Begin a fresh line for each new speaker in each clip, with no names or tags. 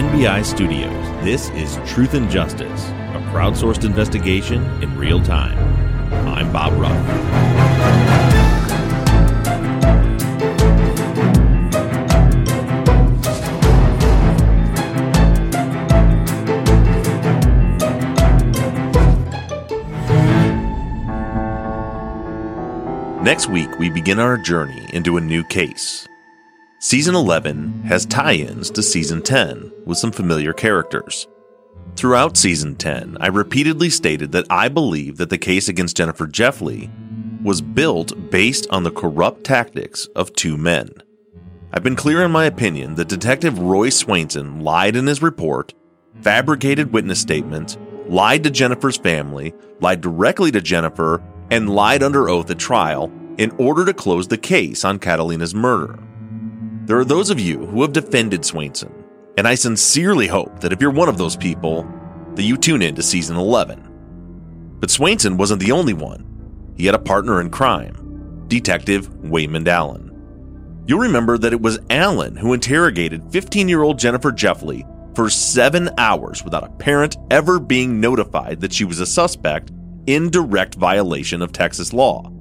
NBI Studios, this is Truth and Justice, a crowdsourced investigation in real time. I'm Bob Ruff. Next week, we begin our journey into a new case. Season 11 has tie ins to Season 10 with some familiar characters. Throughout Season 10, I repeatedly stated that I believe that the case against Jennifer Jeffley was built based on the corrupt tactics of two men. I've been clear in my opinion that Detective Roy Swainson lied in his report, fabricated witness statements, lied to Jennifer's family, lied directly to Jennifer, and lied under oath at trial in order to close the case on Catalina's murder. There are those of you who have defended Swainson, and I sincerely hope that if you're one of those people, that you tune in to season 11. But Swainson wasn't the only one. He had a partner in crime, Detective Waymond Allen. You'll remember that it was Allen who interrogated 15 year old Jennifer Jeffley for seven hours without a parent ever being notified that she was a suspect in direct violation of Texas law.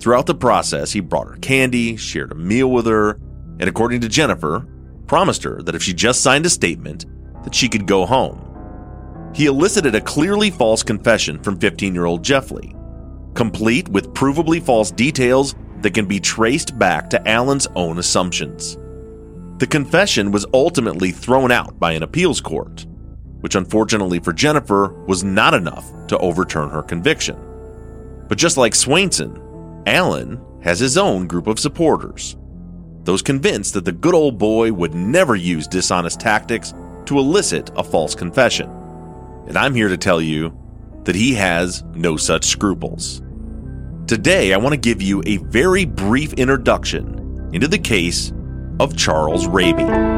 Throughout the process, he brought her candy, shared a meal with her, and according to Jennifer, promised her that if she just signed a statement, that she could go home. He elicited a clearly false confession from 15-year-old Jeffley, complete with provably false details that can be traced back to Allen's own assumptions. The confession was ultimately thrown out by an appeals court, which unfortunately for Jennifer was not enough to overturn her conviction. But just like Swainson, Allen has his own group of supporters. Those convinced that the good old boy would never use dishonest tactics to elicit a false confession. And I'm here to tell you that he has no such scruples. Today, I want to give you a very brief introduction into the case of Charles Raby.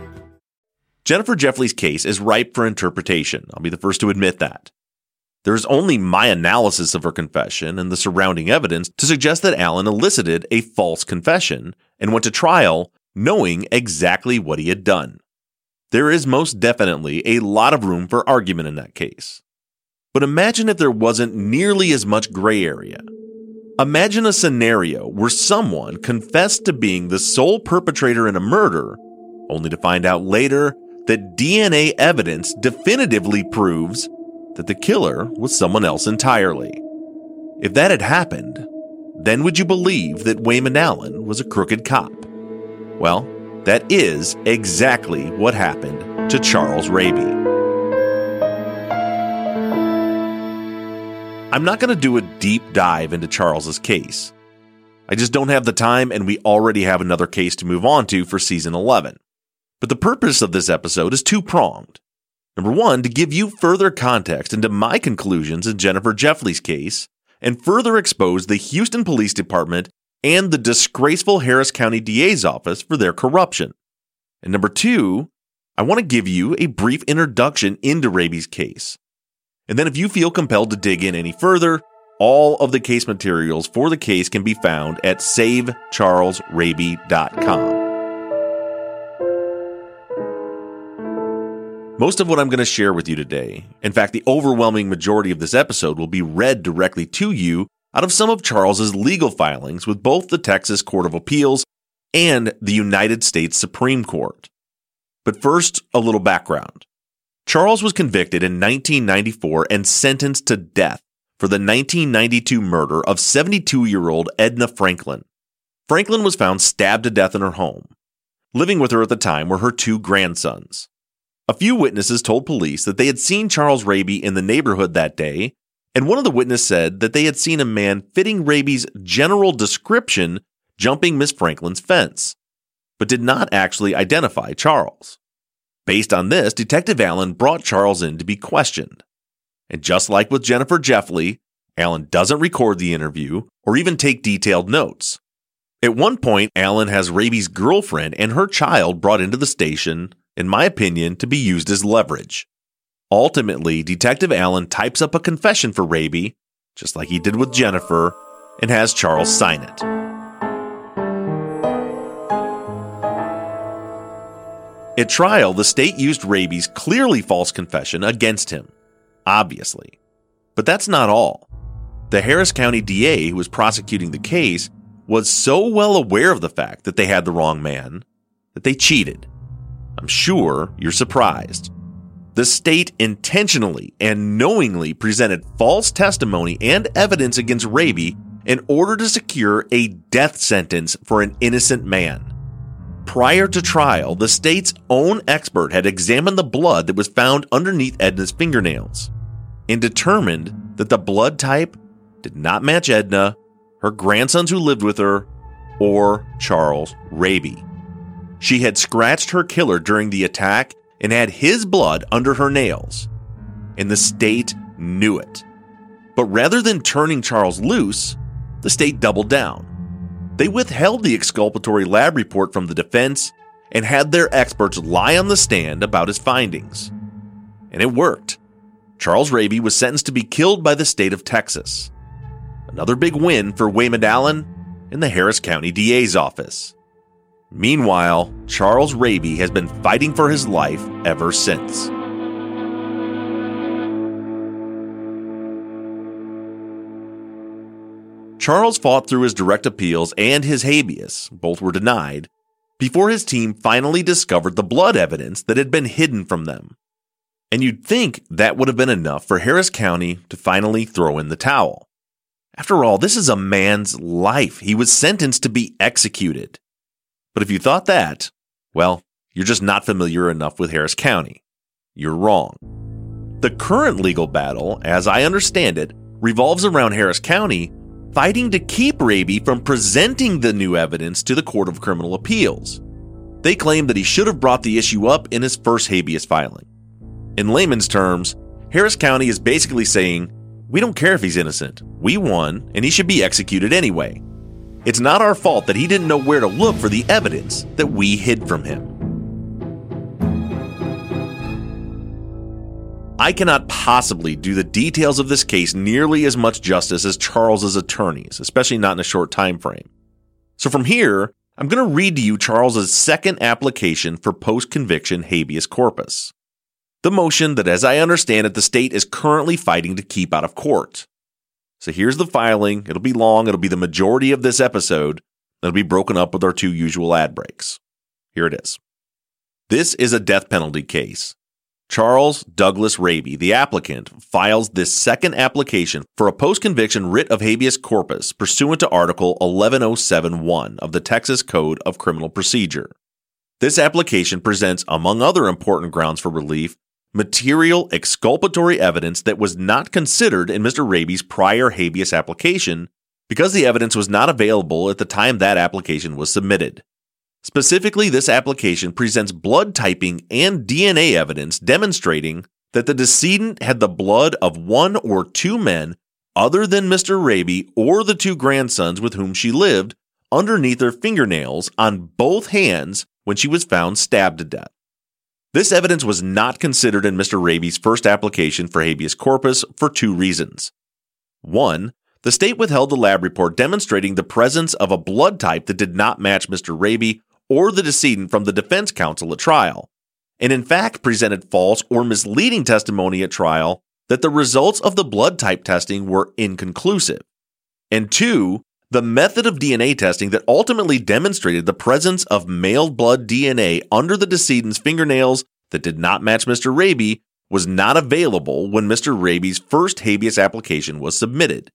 Jennifer Jeffley's case is ripe for interpretation. I'll be the first to admit that. There is only my analysis of her confession and the surrounding evidence to suggest that Allen elicited a false confession and went to trial knowing exactly what he had done. There is most definitely a lot of room for argument in that case. But imagine if there wasn't nearly as much gray area. Imagine a scenario where someone confessed to being the sole perpetrator in a murder, only to find out later that DNA evidence definitively proves that the killer was someone else entirely. If that had happened, then would you believe that Waymond Allen was a crooked cop? Well, that is exactly what happened to Charles Raby. I'm not going to do a deep dive into Charles's case. I just don't have the time, and we already have another case to move on to for season 11. But the purpose of this episode is two pronged. Number one, to give you further context into my conclusions in Jennifer Jeffley's case and further expose the Houston Police Department and the disgraceful Harris County DA's office for their corruption. And number two, I want to give you a brief introduction into Raby's case. And then, if you feel compelled to dig in any further, all of the case materials for the case can be found at savecharlesraby.com. Most of what I'm going to share with you today, in fact, the overwhelming majority of this episode, will be read directly to you out of some of Charles's legal filings with both the Texas Court of Appeals and the United States Supreme Court. But first, a little background. Charles was convicted in 1994 and sentenced to death for the 1992 murder of 72 year old Edna Franklin. Franklin was found stabbed to death in her home. Living with her at the time were her two grandsons. A few witnesses told police that they had seen Charles Raby in the neighborhood that day And one of the witnesses said that they had seen a man fitting Raby's general description jumping Miss Franklin's fence, but did not actually identify Charles. Based on this, Detective Allen brought Charles in to be questioned. And just like with Jennifer Jeffley, Allen doesn't record the interview or even take detailed notes. At one point, Allen has Raby's girlfriend and her child brought into the station, in my opinion, to be used as leverage. Ultimately, Detective Allen types up a confession for Raby, just like he did with Jennifer, and has Charles sign it. At trial, the state used Raby's clearly false confession against him, obviously. But that's not all. The Harris County DA who was prosecuting the case was so well aware of the fact that they had the wrong man that they cheated. I'm sure you're surprised. The state intentionally and knowingly presented false testimony and evidence against Raby in order to secure a death sentence for an innocent man. Prior to trial, the state's own expert had examined the blood that was found underneath Edna's fingernails and determined that the blood type did not match Edna, her grandsons who lived with her, or Charles Raby. She had scratched her killer during the attack and had his blood under her nails. And the state knew it. But rather than turning Charles loose, the state doubled down. They withheld the exculpatory lab report from the defense and had their experts lie on the stand about his findings. And it worked. Charles Raby was sentenced to be killed by the state of Texas. Another big win for Waymond Allen in the Harris County DA's office. Meanwhile, Charles Raby has been fighting for his life ever since. Charles fought through his direct appeals and his habeas, both were denied, before his team finally discovered the blood evidence that had been hidden from them. And you'd think that would have been enough for Harris County to finally throw in the towel. After all, this is a man's life. He was sentenced to be executed. But if you thought that, well, you're just not familiar enough with Harris County. You're wrong. The current legal battle, as I understand it, revolves around Harris County fighting to keep Raby from presenting the new evidence to the Court of Criminal Appeals. They claim that he should have brought the issue up in his first habeas filing. In layman's terms, Harris County is basically saying, We don't care if he's innocent. We won, and he should be executed anyway. It's not our fault that he didn't know where to look for the evidence that we hid from him. I cannot possibly do the details of this case nearly as much justice as Charles's attorneys, especially not in a short time frame. So from here, I'm going to read to you Charles's second application for post-conviction habeas corpus. The motion that as I understand it the state is currently fighting to keep out of court. So here's the filing. It'll be long. It'll be the majority of this episode. It'll be broken up with our two usual ad breaks. Here it is. This is a death penalty case. Charles Douglas Raby, the applicant, files this second application for a post conviction writ of habeas corpus pursuant to Article 11071 of the Texas Code of Criminal Procedure. This application presents, among other important grounds for relief, material exculpatory evidence that was not considered in Mr. Raby's prior habeas application because the evidence was not available at the time that application was submitted. Specifically, this application presents blood typing and DNA evidence demonstrating that the decedent had the blood of one or two men other than Mr. Raby or the two grandsons with whom she lived underneath her fingernails on both hands when she was found stabbed to death. This evidence was not considered in Mr. Raby's first application for habeas corpus for two reasons. One, the state withheld the lab report demonstrating the presence of a blood type that did not match Mr. Raby or the decedent from the defense counsel at trial, and in fact presented false or misleading testimony at trial that the results of the blood type testing were inconclusive. And two, the method of DNA testing that ultimately demonstrated the presence of male blood DNA under the decedent's fingernails that did not match Mr. Raby was not available when Mr. Raby's first habeas application was submitted.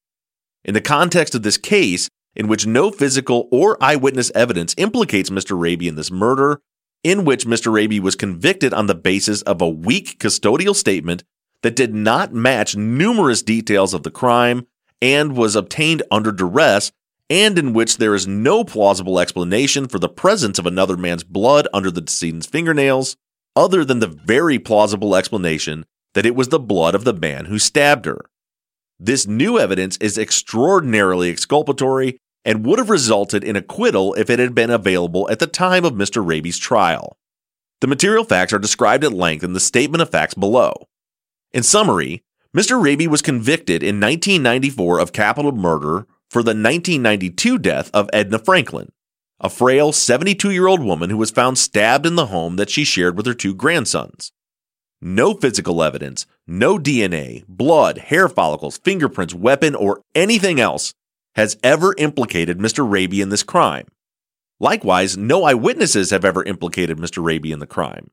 In the context of this case, in which no physical or eyewitness evidence implicates Mr. Raby in this murder, in which Mr. Raby was convicted on the basis of a weak custodial statement that did not match numerous details of the crime and was obtained under duress and in which there is no plausible explanation for the presence of another man's blood under the decedent's fingernails, other than the very plausible explanation that it was the blood of the man who stabbed her. This new evidence is extraordinarily exculpatory and would have resulted in acquittal if it had been available at the time of Mr. Raby's trial. The material facts are described at length in the statement of facts below. In summary, Mr. Raby was convicted in 1994 of capital murder for the 1992 death of Edna Franklin, a frail 72 year old woman who was found stabbed in the home that she shared with her two grandsons. No physical evidence, no DNA, blood, hair follicles, fingerprints, weapon, or anything else has ever implicated Mr. Raby in this crime. Likewise, no eyewitnesses have ever implicated Mr. Raby in the crime.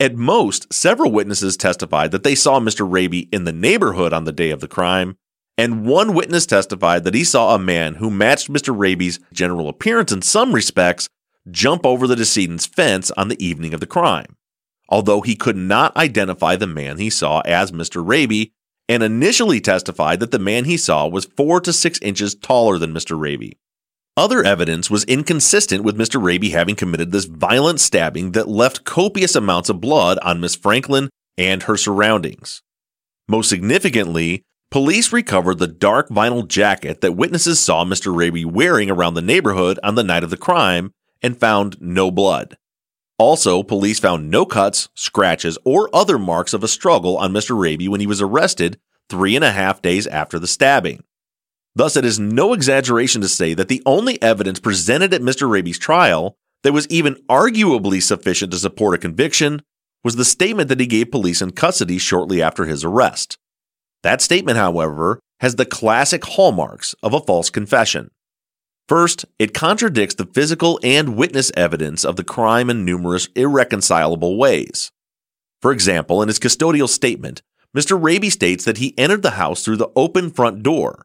At most, several witnesses testified that they saw Mr. Raby in the neighborhood on the day of the crime, and one witness testified that he saw a man who matched Mr. Raby's general appearance in some respects jump over the decedent's fence on the evening of the crime, although he could not identify the man he saw as Mr. Raby and initially testified that the man he saw was four to six inches taller than Mr. Raby. Other evidence was inconsistent with Mr. Raby having committed this violent stabbing that left copious amounts of blood on Miss Franklin and her surroundings. Most significantly, police recovered the dark vinyl jacket that witnesses saw Mr. Raby wearing around the neighborhood on the night of the crime and found no blood. Also, police found no cuts, scratches, or other marks of a struggle on Mr. Raby when he was arrested three and a half days after the stabbing. Thus, it is no exaggeration to say that the only evidence presented at Mr. Raby's trial that was even arguably sufficient to support a conviction was the statement that he gave police in custody shortly after his arrest. That statement, however, has the classic hallmarks of a false confession. First, it contradicts the physical and witness evidence of the crime in numerous irreconcilable ways. For example, in his custodial statement, Mr. Raby states that he entered the house through the open front door,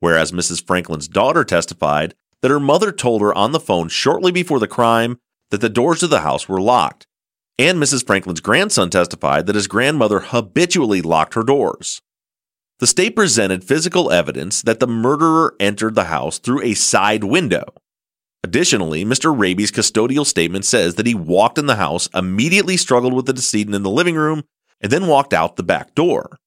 whereas Mrs. Franklin's daughter testified that her mother told her on the phone shortly before the crime that the doors to the house were locked. And Mrs. Franklin's grandson testified that his grandmother habitually locked her doors. The state presented physical evidence that the murderer entered the house through a side window. Additionally, Mr. Raby's custodial statement says that he walked in the house, immediately struggled with the decedent in the living room, and then walked out the back door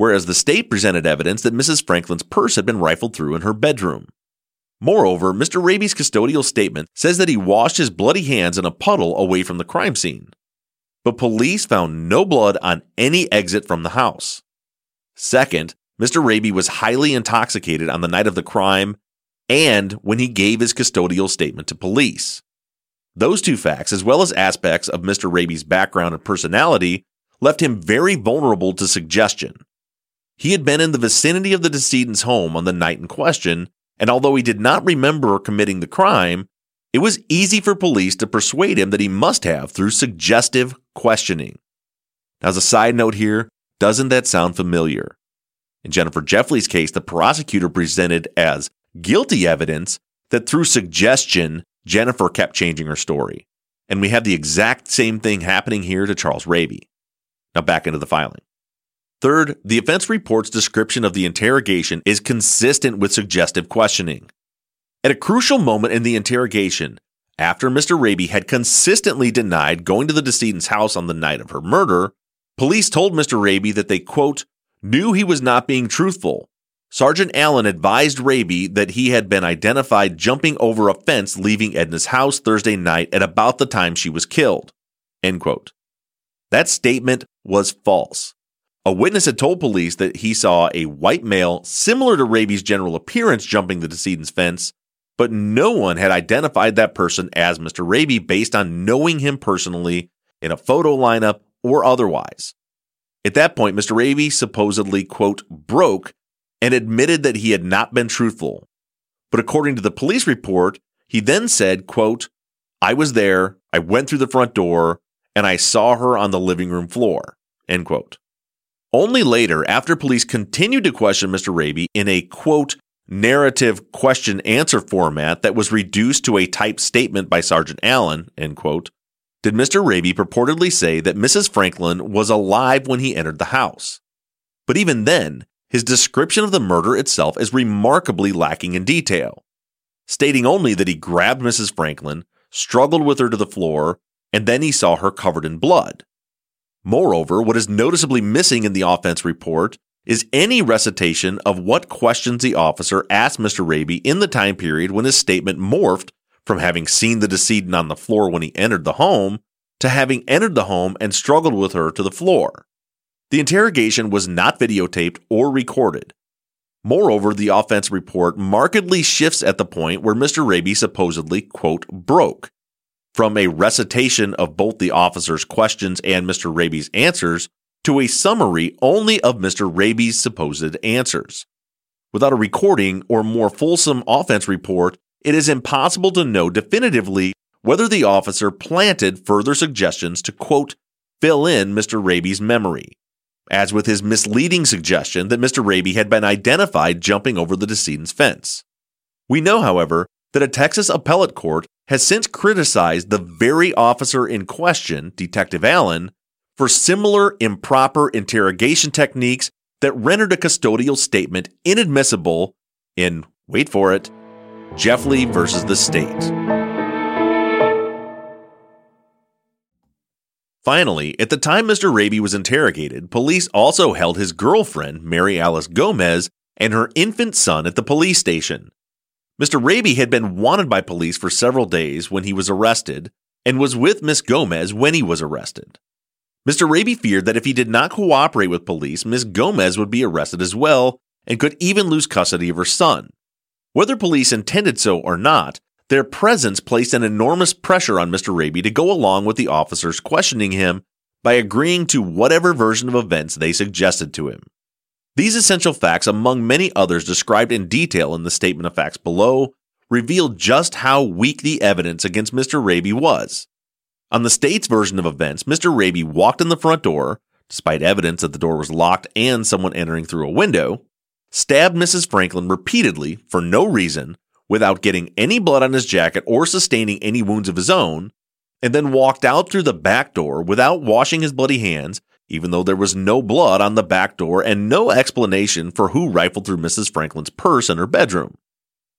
whereas the state presented evidence that Mrs. Franklin's purse had been rifled through in her bedroom. Moreover, Mr. Raby's custodial statement says that he washed his bloody hands in a puddle away from the crime scene. But police found no blood on any exit from the house. Second, Mr. Raby was highly intoxicated on the night of the crime and when he gave his custodial statement to police. Those two facts, as well as aspects of Mr. Raby's background and personality, left him very vulnerable to suggestion. He had been in the vicinity of the decedent's home on the night in question, and although he did not remember committing the crime, it was easy for police to persuade him that he must have through suggestive questioning. Now, as a side note here, doesn't that sound familiar? In Jennifer Jeffley's case, the prosecutor presented as guilty evidence that through suggestion, Jennifer kept changing her story. And we have the exact same thing happening here to Charles Raby. Now back into the filing. Third, the offense report's description of the interrogation is consistent with suggestive questioning. At a crucial moment in the interrogation, after Mr. Raby had consistently denied going to the decedent's house on the night of her murder, police told Mr. Raby that they, quote, knew he was not being truthful. Sergeant Allen advised Raby that he had been identified jumping over a fence leaving Edna's house Thursday night at about the time she was killed. End quote. That statement was false. A witness had told police that he saw a white male similar to Raby's general appearance jumping the decedent's fence, but no one had identified that person as Mr. Raby based on knowing him personally in a photo lineup or otherwise. At that point, Mr. Raby supposedly, quote, broke and admitted that he had not been truthful. But according to the police report, he then said, quote, I was there, I went through the front door, and I saw her on the living room floor, end quote. Only later, after police continued to question Mr. Raby in a quote, narrative question answer format that was reduced to a typed statement by Sergeant Allen, end quote, did Mr. Raby purportedly say that Mrs. Franklin was alive when he entered the house. But even then, his description of the murder itself is remarkably lacking in detail, stating only that he grabbed Mrs. Franklin, struggled with her to the floor, and then he saw her covered in blood. Moreover, what is noticeably missing in the offense report is any recitation of what questions the officer asked Mr. Raby in the time period when his statement morphed from having seen the decedent on the floor when he entered the home to having entered the home and struggled with her to the floor. The interrogation was not videotaped or recorded. Moreover, the offense report markedly shifts at the point where Mr. Raby supposedly, quote, broke from a recitation of both the officer's questions and Mr. Raby's answers to a summary only of Mr. Raby's supposed answers. Without a recording or more fulsome offense report, it is impossible to know definitively whether the officer planted further suggestions to, quote, fill in Mr. Raby's memory, as with his misleading suggestion that Mr. Raby had been identified jumping over the decedent's fence. We know, however, that a Texas appellate court has since criticized the very officer in question, Detective Allen, for similar improper interrogation techniques that rendered a custodial statement inadmissible in, wait for it, Jeffley versus the state. Finally, at the time Mr. Raby was interrogated, police also held his girlfriend, Mary Alice Gomez, and her infant son at the police station. Mr. Raby had been wanted by police for several days when he was arrested and was with Miss Gomez when he was arrested. Mr. Raby feared that if he did not cooperate with police, Miss Gomez would be arrested as well and could even lose custody of her son. Whether police intended so or not, their presence placed an enormous pressure on Mr. Raby to go along with the officers questioning him by agreeing to whatever version of events they suggested to him. These essential facts, among many others described in detail in the statement of facts below, reveal just how weak the evidence against Mr. Raby was. On the state's version of events, Mr. Raby walked in the front door, despite evidence that the door was locked and someone entering through a window, stabbed Mrs. Franklin repeatedly for no reason, without getting any blood on his jacket or sustaining any wounds of his own, and then walked out through the back door without washing his bloody hands even though there was no blood on the back door and no explanation for who rifled through Mrs. Franklin's purse in her bedroom.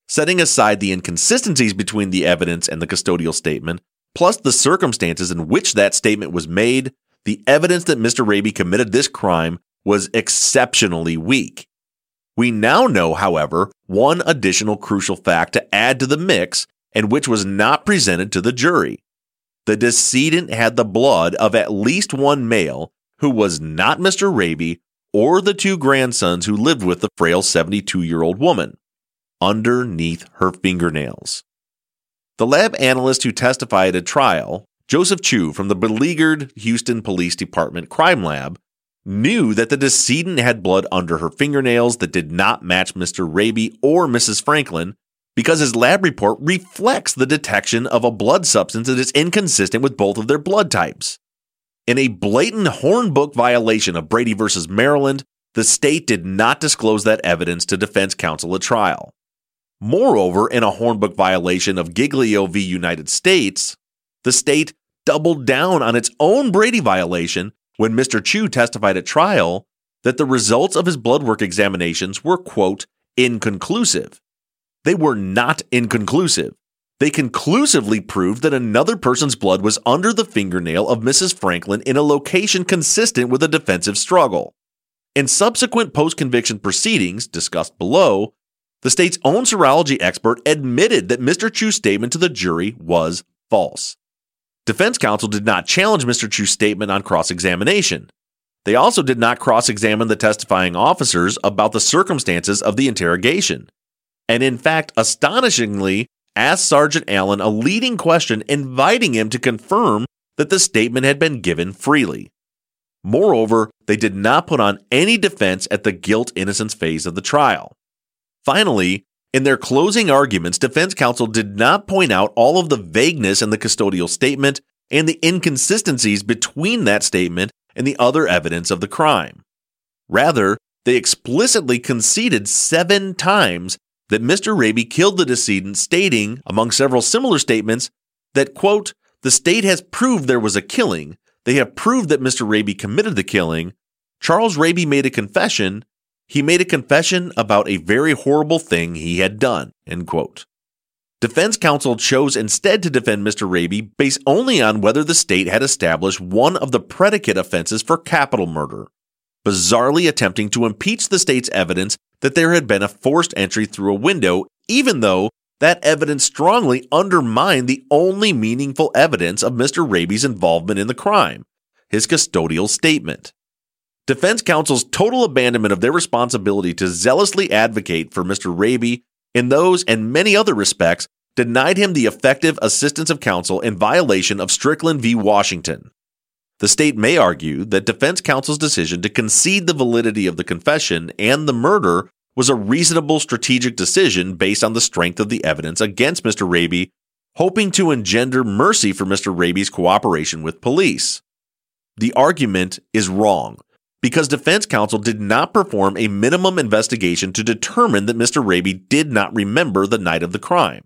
Setting aside the inconsistencies between the evidence and the custodial statement, plus the circumstances in which that statement was made, the evidence that Mr. Raby committed this crime was exceptionally weak. We now know, however, one additional crucial fact to add to the mix and which was not presented to the jury. The decedent had the blood of at least one male who was not Mr. Raby or the two grandsons who lived with the frail 72 year old woman underneath her fingernails. The lab analyst who testified at trial, Joseph Chu from the beleaguered Houston Police Department Crime Lab, knew that the decedent had blood under her fingernails that did not match Mr. Raby or Mrs. Franklin because his lab report reflects the detection of a blood substance that is inconsistent with both of their blood types. In a blatant Hornbook violation of Brady versus Maryland, the state did not disclose that evidence to defense counsel at trial. Moreover, in a Hornbook violation of Giglio v. United States, the state doubled down on its own Brady violation when Mr. Chu testified at trial that the results of his blood work examinations were, quote, inconclusive. They were not inconclusive they conclusively proved that another person's blood was under the fingernail of Mrs. Franklin in a location consistent with a defensive struggle. In subsequent post conviction proceedings discussed below, the state's own serology expert admitted that Mr. Chu's statement to the jury was false. Defense counsel did not challenge Mr. Chu's statement on cross examination. They also did not cross examine the testifying officers about the circumstances of the interrogation. And in fact, astonishingly, asked Sergeant Allen a leading question, inviting him to confirm that the statement had been given freely. Moreover, they did not put on any defense at the guilt innocence phase of the trial. Finally, in their closing arguments, defense counsel did not point out all of the vagueness in the custodial statement and the inconsistencies between that statement and the other evidence of the crime. Rather, they explicitly conceded seven times that Mr. Raby killed the decedent, stating, among several similar statements, that, quote, the state has proved there was a killing. They have proved that Mr. Raby committed the killing. Charles Raby made a confession. He made a confession about a very horrible thing he had done. End quote. Defense counsel chose instead to defend Mr. Raby based only on whether the state had established one of the predicate offenses for capital murder, bizarrely attempting to impeach the state's evidence that there had been a forced entry through a window, even though that evidence strongly undermined the only meaningful evidence of Mr. Raby's involvement in the crime his custodial statement. Defense counsel's total abandonment of their responsibility to zealously advocate for Mr. Raby in those and many other respects denied him the effective assistance of counsel in violation of Strickland v. Washington. The state may argue that defense counsel's decision to concede the validity of the confession and the murder was a reasonable strategic decision based on the strength of the evidence against Mr. Raby, hoping to engender mercy for Mr. Raby's cooperation with police. The argument is wrong because defense counsel did not perform a minimum investigation to determine that Mr. Raby did not remember the night of the crime.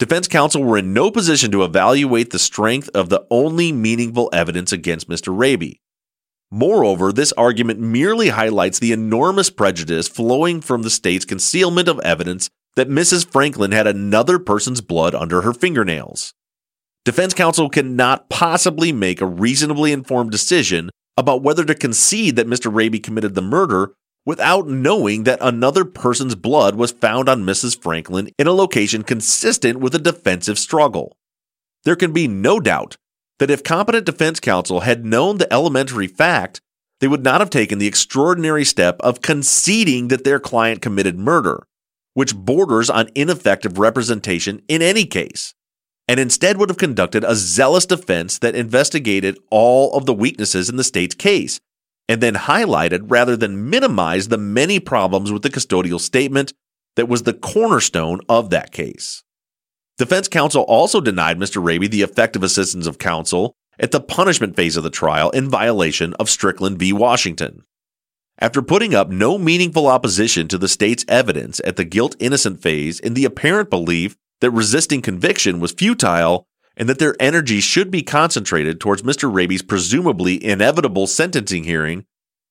Defense counsel were in no position to evaluate the strength of the only meaningful evidence against Mr. Raby. Moreover, this argument merely highlights the enormous prejudice flowing from the state's concealment of evidence that Mrs. Franklin had another person's blood under her fingernails. Defense counsel cannot possibly make a reasonably informed decision about whether to concede that Mr. Raby committed the murder without knowing that another person's blood was found on Mrs. Franklin in a location consistent with a defensive struggle. There can be no doubt that if competent defense counsel had known the elementary fact, they would not have taken the extraordinary step of conceding that their client committed murder, which borders on ineffective representation in any case, and instead would have conducted a zealous defense that investigated all of the weaknesses in the state's case, and then highlighted rather than minimized the many problems with the custodial statement that was the cornerstone of that case. Defense counsel also denied Mr. Raby the effective assistance of counsel at the punishment phase of the trial in violation of Strickland v. Washington. After putting up no meaningful opposition to the state's evidence at the guilt innocent phase in the apparent belief that resisting conviction was futile and that their energy should be concentrated towards Mr. Raby's presumably inevitable sentencing hearing,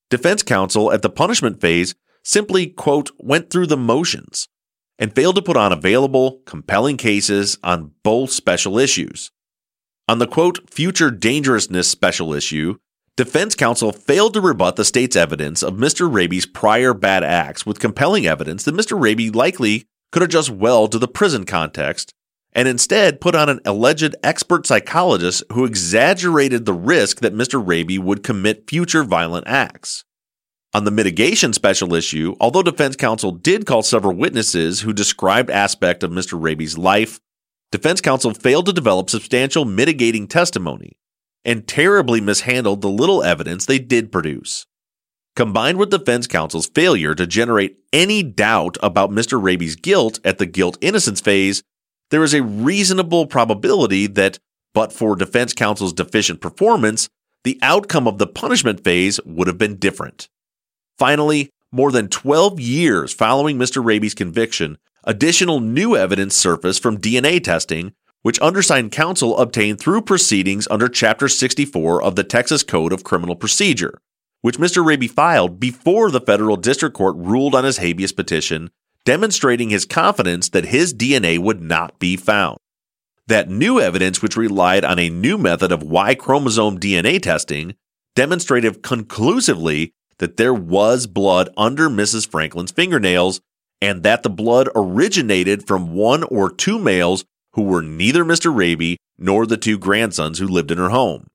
defense counsel at the punishment phase simply, quote, went through the motions and failed to put on available, compelling cases on both special issues. On the quote, future dangerousness special issue, defense counsel failed to rebut the state's evidence of Mr. Raby's prior bad acts with compelling evidence that Mr. Raby likely could adjust well to the prison context and instead put on an alleged expert psychologist who exaggerated the risk that Mr. Raby would commit future violent acts. On the mitigation special issue, although defense counsel did call several witnesses who described aspects of Mr. Raby's life, defense counsel failed to develop substantial mitigating testimony and terribly mishandled the little evidence they did produce. Combined with defense counsel's failure to generate any doubt about Mr. Raby's guilt at the guilt innocence phase, there is a reasonable probability that, but for defense counsel's deficient performance, the outcome of the punishment phase would have been different. Finally, more than 12 years following Mr. Raby's conviction, additional new evidence surfaced from DNA testing, which undersigned counsel obtained through proceedings under Chapter 64 of the Texas Code of Criminal Procedure, which Mr. Raby filed before the federal district court ruled on his habeas petition, demonstrating his confidence that his DNA would not be found. That new evidence, which relied on a new method of Y chromosome DNA testing, demonstrated conclusively that there was blood under Mrs. Franklin's fingernails and that the blood originated from one or two males who were neither Mr. Raby nor the two grandsons who lived in her home.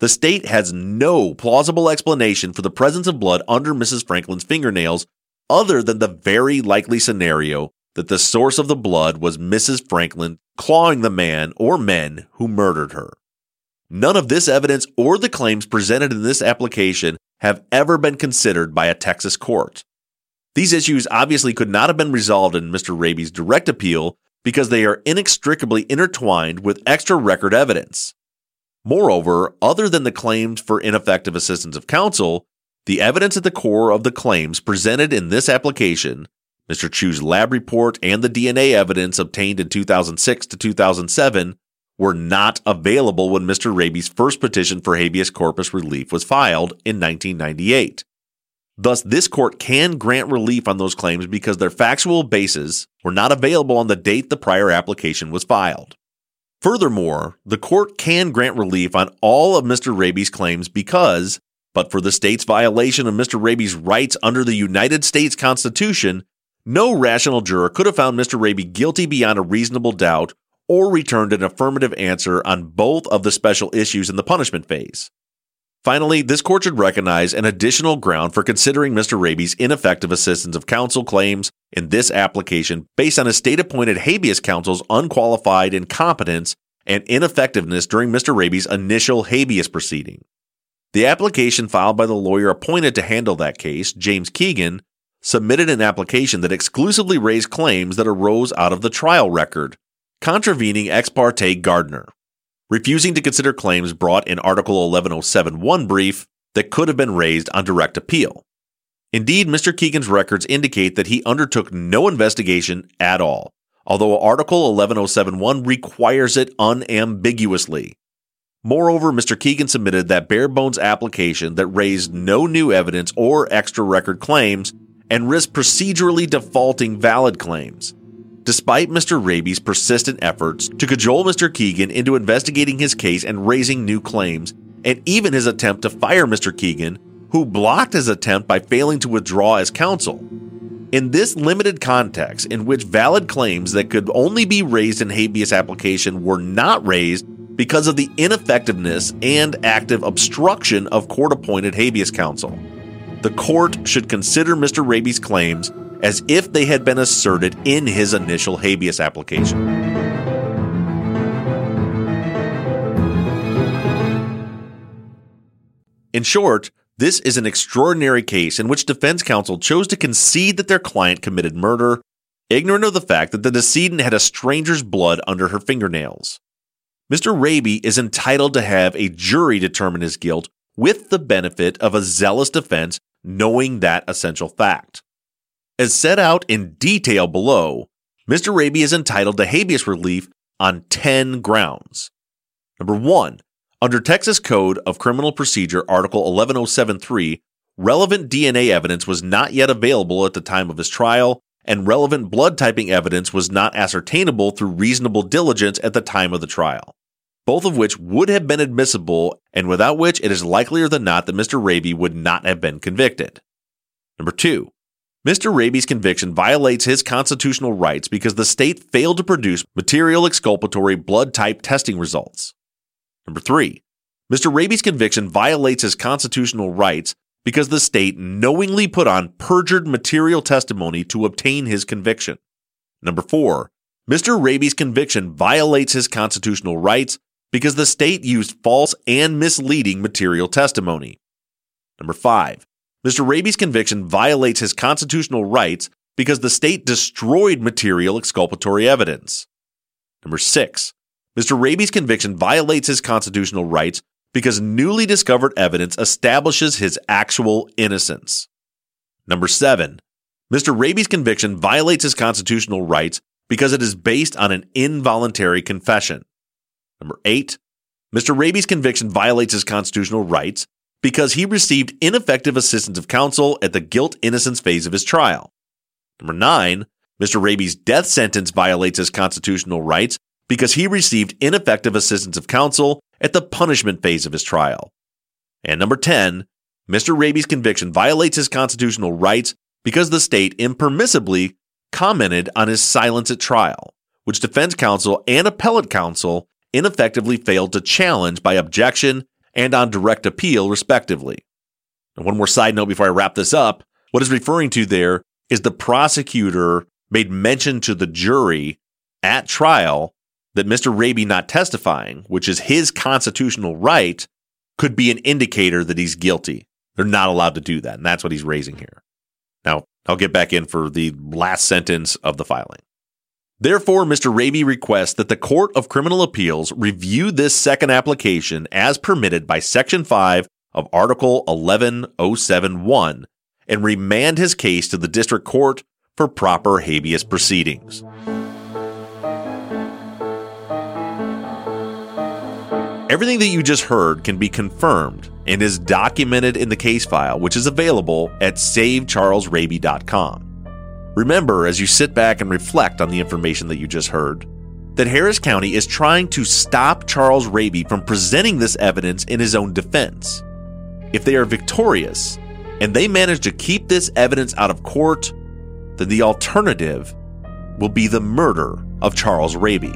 The state has no plausible explanation for the presence of blood under Mrs. Franklin's fingernails other than the very likely scenario that the source of the blood was Mrs. Franklin clawing the man or men who murdered her. None of this evidence or the claims presented in this application have ever been considered by a Texas court. These issues obviously could not have been resolved in Mr. Raby's direct appeal because they are inextricably intertwined with extra record evidence. Moreover, other than the claims for ineffective assistance of counsel, the evidence at the core of the claims presented in this application, Mr. Chu's lab report and the DNA evidence obtained in 2006 to 2007, were not available when Mr. Raby's first petition for habeas corpus relief was filed in 1998. Thus, this court can grant relief on those claims because their factual bases were not available on the date the prior application was filed. Furthermore, the court can grant relief on all of Mr. Raby's claims because, but for the state's violation of Mr. Raby's rights under the United States Constitution, no rational juror could have found Mr. Raby guilty beyond a reasonable doubt or returned an affirmative answer on both of the special issues in the punishment phase. Finally, this court should recognize an additional ground for considering Mr. Raby's ineffective assistance of counsel claims in this application based on a state appointed habeas counsel's unqualified incompetence and ineffectiveness during Mr. Raby's initial habeas proceeding. The application filed by the lawyer appointed to handle that case, James Keegan, submitted an application that exclusively raised claims that arose out of the trial record, contravening ex parte Gardner refusing to consider claims brought in Article 11071 brief that could have been raised on direct appeal. Indeed, Mr. Keegan's records indicate that he undertook no investigation at all, although Article 11071 requires it unambiguously. Moreover, Mr. Keegan submitted that bare bones application that raised no new evidence or extra record claims and risked procedurally defaulting valid claims. Despite Mr. Raby's persistent efforts to cajole Mr. Keegan into investigating his case and raising new claims, and even his attempt to fire Mr. Keegan, who blocked his attempt by failing to withdraw as counsel. In this limited context, in which valid claims that could only be raised in habeas application were not raised because of the ineffectiveness and active obstruction of court appointed habeas counsel, the court should consider Mr. Raby's claims as if they had been asserted in his initial habeas application. In short, this is an extraordinary case in which defense counsel chose to concede that their client committed murder, ignorant of the fact that the decedent had a stranger's blood under her fingernails. Mr. Raby is entitled to have a jury determine his guilt with the benefit of a zealous defense knowing that essential fact. As set out in detail below, Mr. Raby is entitled to habeas relief on 10 grounds. Number one, under Texas Code of Criminal Procedure, Article 11073, relevant DNA evidence was not yet available at the time of his trial, and relevant blood typing evidence was not ascertainable through reasonable diligence at the time of the trial, both of which would have been admissible and without which it is likelier than not that Mr. Raby would not have been convicted. Number two, Mr. Raby's conviction violates his constitutional rights because the state failed to produce material exculpatory blood type testing results. Number three, Mr. Raby's conviction violates his constitutional rights because the state knowingly put on perjured material testimony to obtain his conviction. Number four, Mr. Raby's conviction violates his constitutional rights because the state used false and misleading material testimony. Number five, Mr. Raby's conviction violates his constitutional rights because the state destroyed material exculpatory evidence. Number six, Mr. Raby's conviction violates his constitutional rights because newly discovered evidence establishes his actual innocence. Number seven, Mr. Raby's conviction violates his constitutional rights because it is based on an involuntary confession. Number eight, Mr. Raby's conviction violates his constitutional rights because he received ineffective assistance of counsel at the guilt innocence phase of his trial. Number nine, Mr. Raby's death sentence violates his constitutional rights because he received ineffective assistance of counsel at the punishment phase of his trial. And number 10, Mr. Raby's conviction violates his constitutional rights because the state impermissibly commented on his silence at trial, which defense counsel and appellate counsel ineffectively failed to challenge by objection and on direct appeal, respectively. And one more side note before I wrap this up what is referring to there is the prosecutor made mention to the jury at trial that Mr. Raby not testifying, which is his constitutional right, could be an indicator that he's guilty. They're not allowed to do that. And that's what he's raising here. Now, I'll get back in for the last sentence of the filing. Therefore, Mr. Raby requests that the Court of Criminal Appeals review this second application as permitted by Section 5 of Article 11071 and remand his case to the District Court for proper habeas proceedings. Everything that you just heard can be confirmed and is documented in the case file, which is available at savecharlesraby.com. Remember, as you sit back and reflect on the information that you just heard, that Harris County is trying to stop Charles Raby from presenting this evidence in his own defense. If they are victorious and they manage to keep this evidence out of court, then the alternative will be the murder of Charles Raby.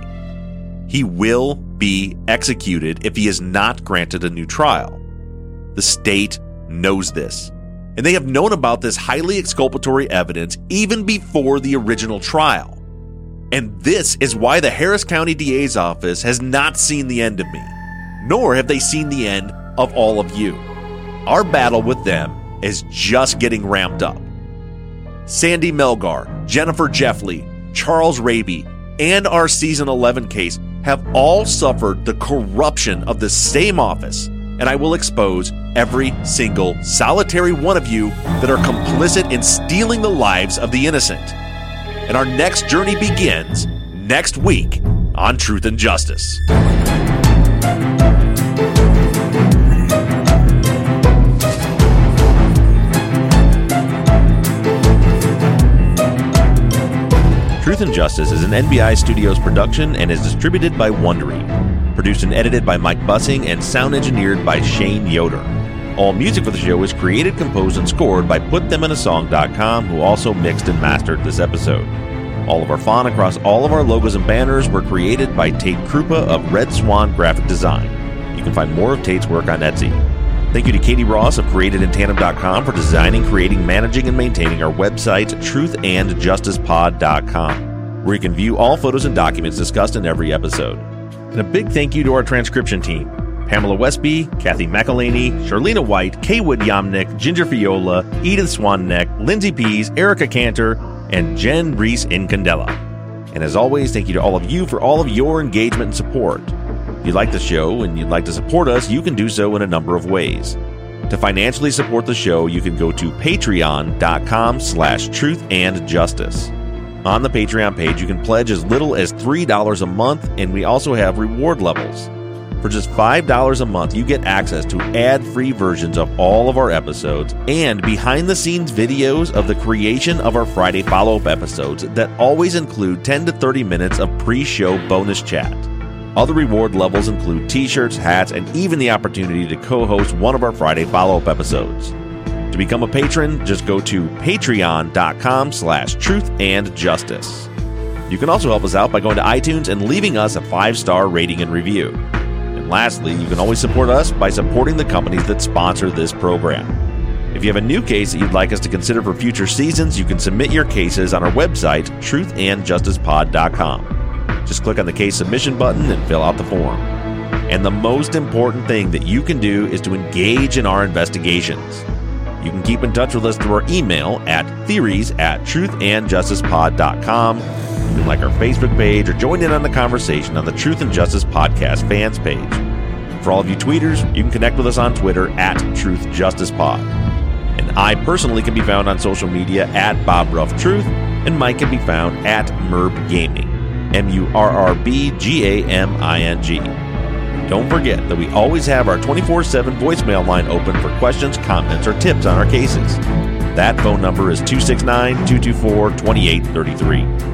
He will be executed if he is not granted a new trial. The state knows this, and they have known about this highly exculpatory evidence even before the original trial. And this is why the Harris County DA's office has not seen the end of me, nor have they seen the end of all of you. Our battle with them is just getting ramped up. Sandy Melgar, Jennifer Jeffley, Charles Raby, and our season 11 case have all suffered the corruption of the same office, and I will expose every single solitary one of you that are complicit in stealing the lives of the innocent. And our next journey begins next week on Truth and Justice. Truth and Justice is an NBI Studios production and is distributed by Wondery. Produced and edited by Mike Bussing and sound engineered by Shane Yoder. All music for the show is created, composed, and scored by PutThemInASong.com, who also mixed and mastered this episode. All of our font across all of our logos and banners were created by Tate Krupa of Red Swan Graphic Design. You can find more of Tate's work on Etsy. Thank you to Katie Ross of CreatedInTandem.com for designing, creating, managing, and maintaining our website, truthandjusticepod.com, where you can view all photos and documents discussed in every episode. And a big thank you to our transcription team Pamela Westby, Kathy McElhaney, Charlena White, Kaywood Yamnick, Ginger Fiola, Edith Swanneck, Lindsay Pease, Erica Cantor, and Jen Reese Incandela. And as always, thank you to all of you for all of your engagement and support. If you like the show and you'd like to support us, you can do so in a number of ways. To financially support the show, you can go to patreon.com slash truth and justice. On the Patreon page, you can pledge as little as $3 a month, and we also have reward levels. For just $5 a month, you get access to ad free versions of all of our episodes and behind the scenes videos of the creation of our Friday follow up episodes that always include 10 to 30 minutes of pre show bonus chat. Other reward levels include t shirts, hats, and even the opportunity to co host one of our Friday follow up episodes. To become a patron, just go to patreon.com slash truth and justice. You can also help us out by going to iTunes and leaving us a five star rating and review. Lastly, you can always support us by supporting the companies that sponsor this program. If you have a new case that you'd like us to consider for future seasons, you can submit your cases on our website, truthandjusticepod.com. Just click on the case submission button and fill out the form. And the most important thing that you can do is to engage in our investigations. You can keep in touch with us through our email at theories at truthandjusticepod.com. Can like our Facebook page or join in on the conversation on the Truth and Justice Podcast fans page. For all of you tweeters, you can connect with us on Twitter at Truth Justice Pod. And I personally can be found on social media at Bob Ruff Truth, and Mike can be found at Murrb Gaming. M U R R B G A M I N G. Don't forget that we always have our 24 7 voicemail line open for questions, comments, or tips on our cases. That phone number is 269 224 2833.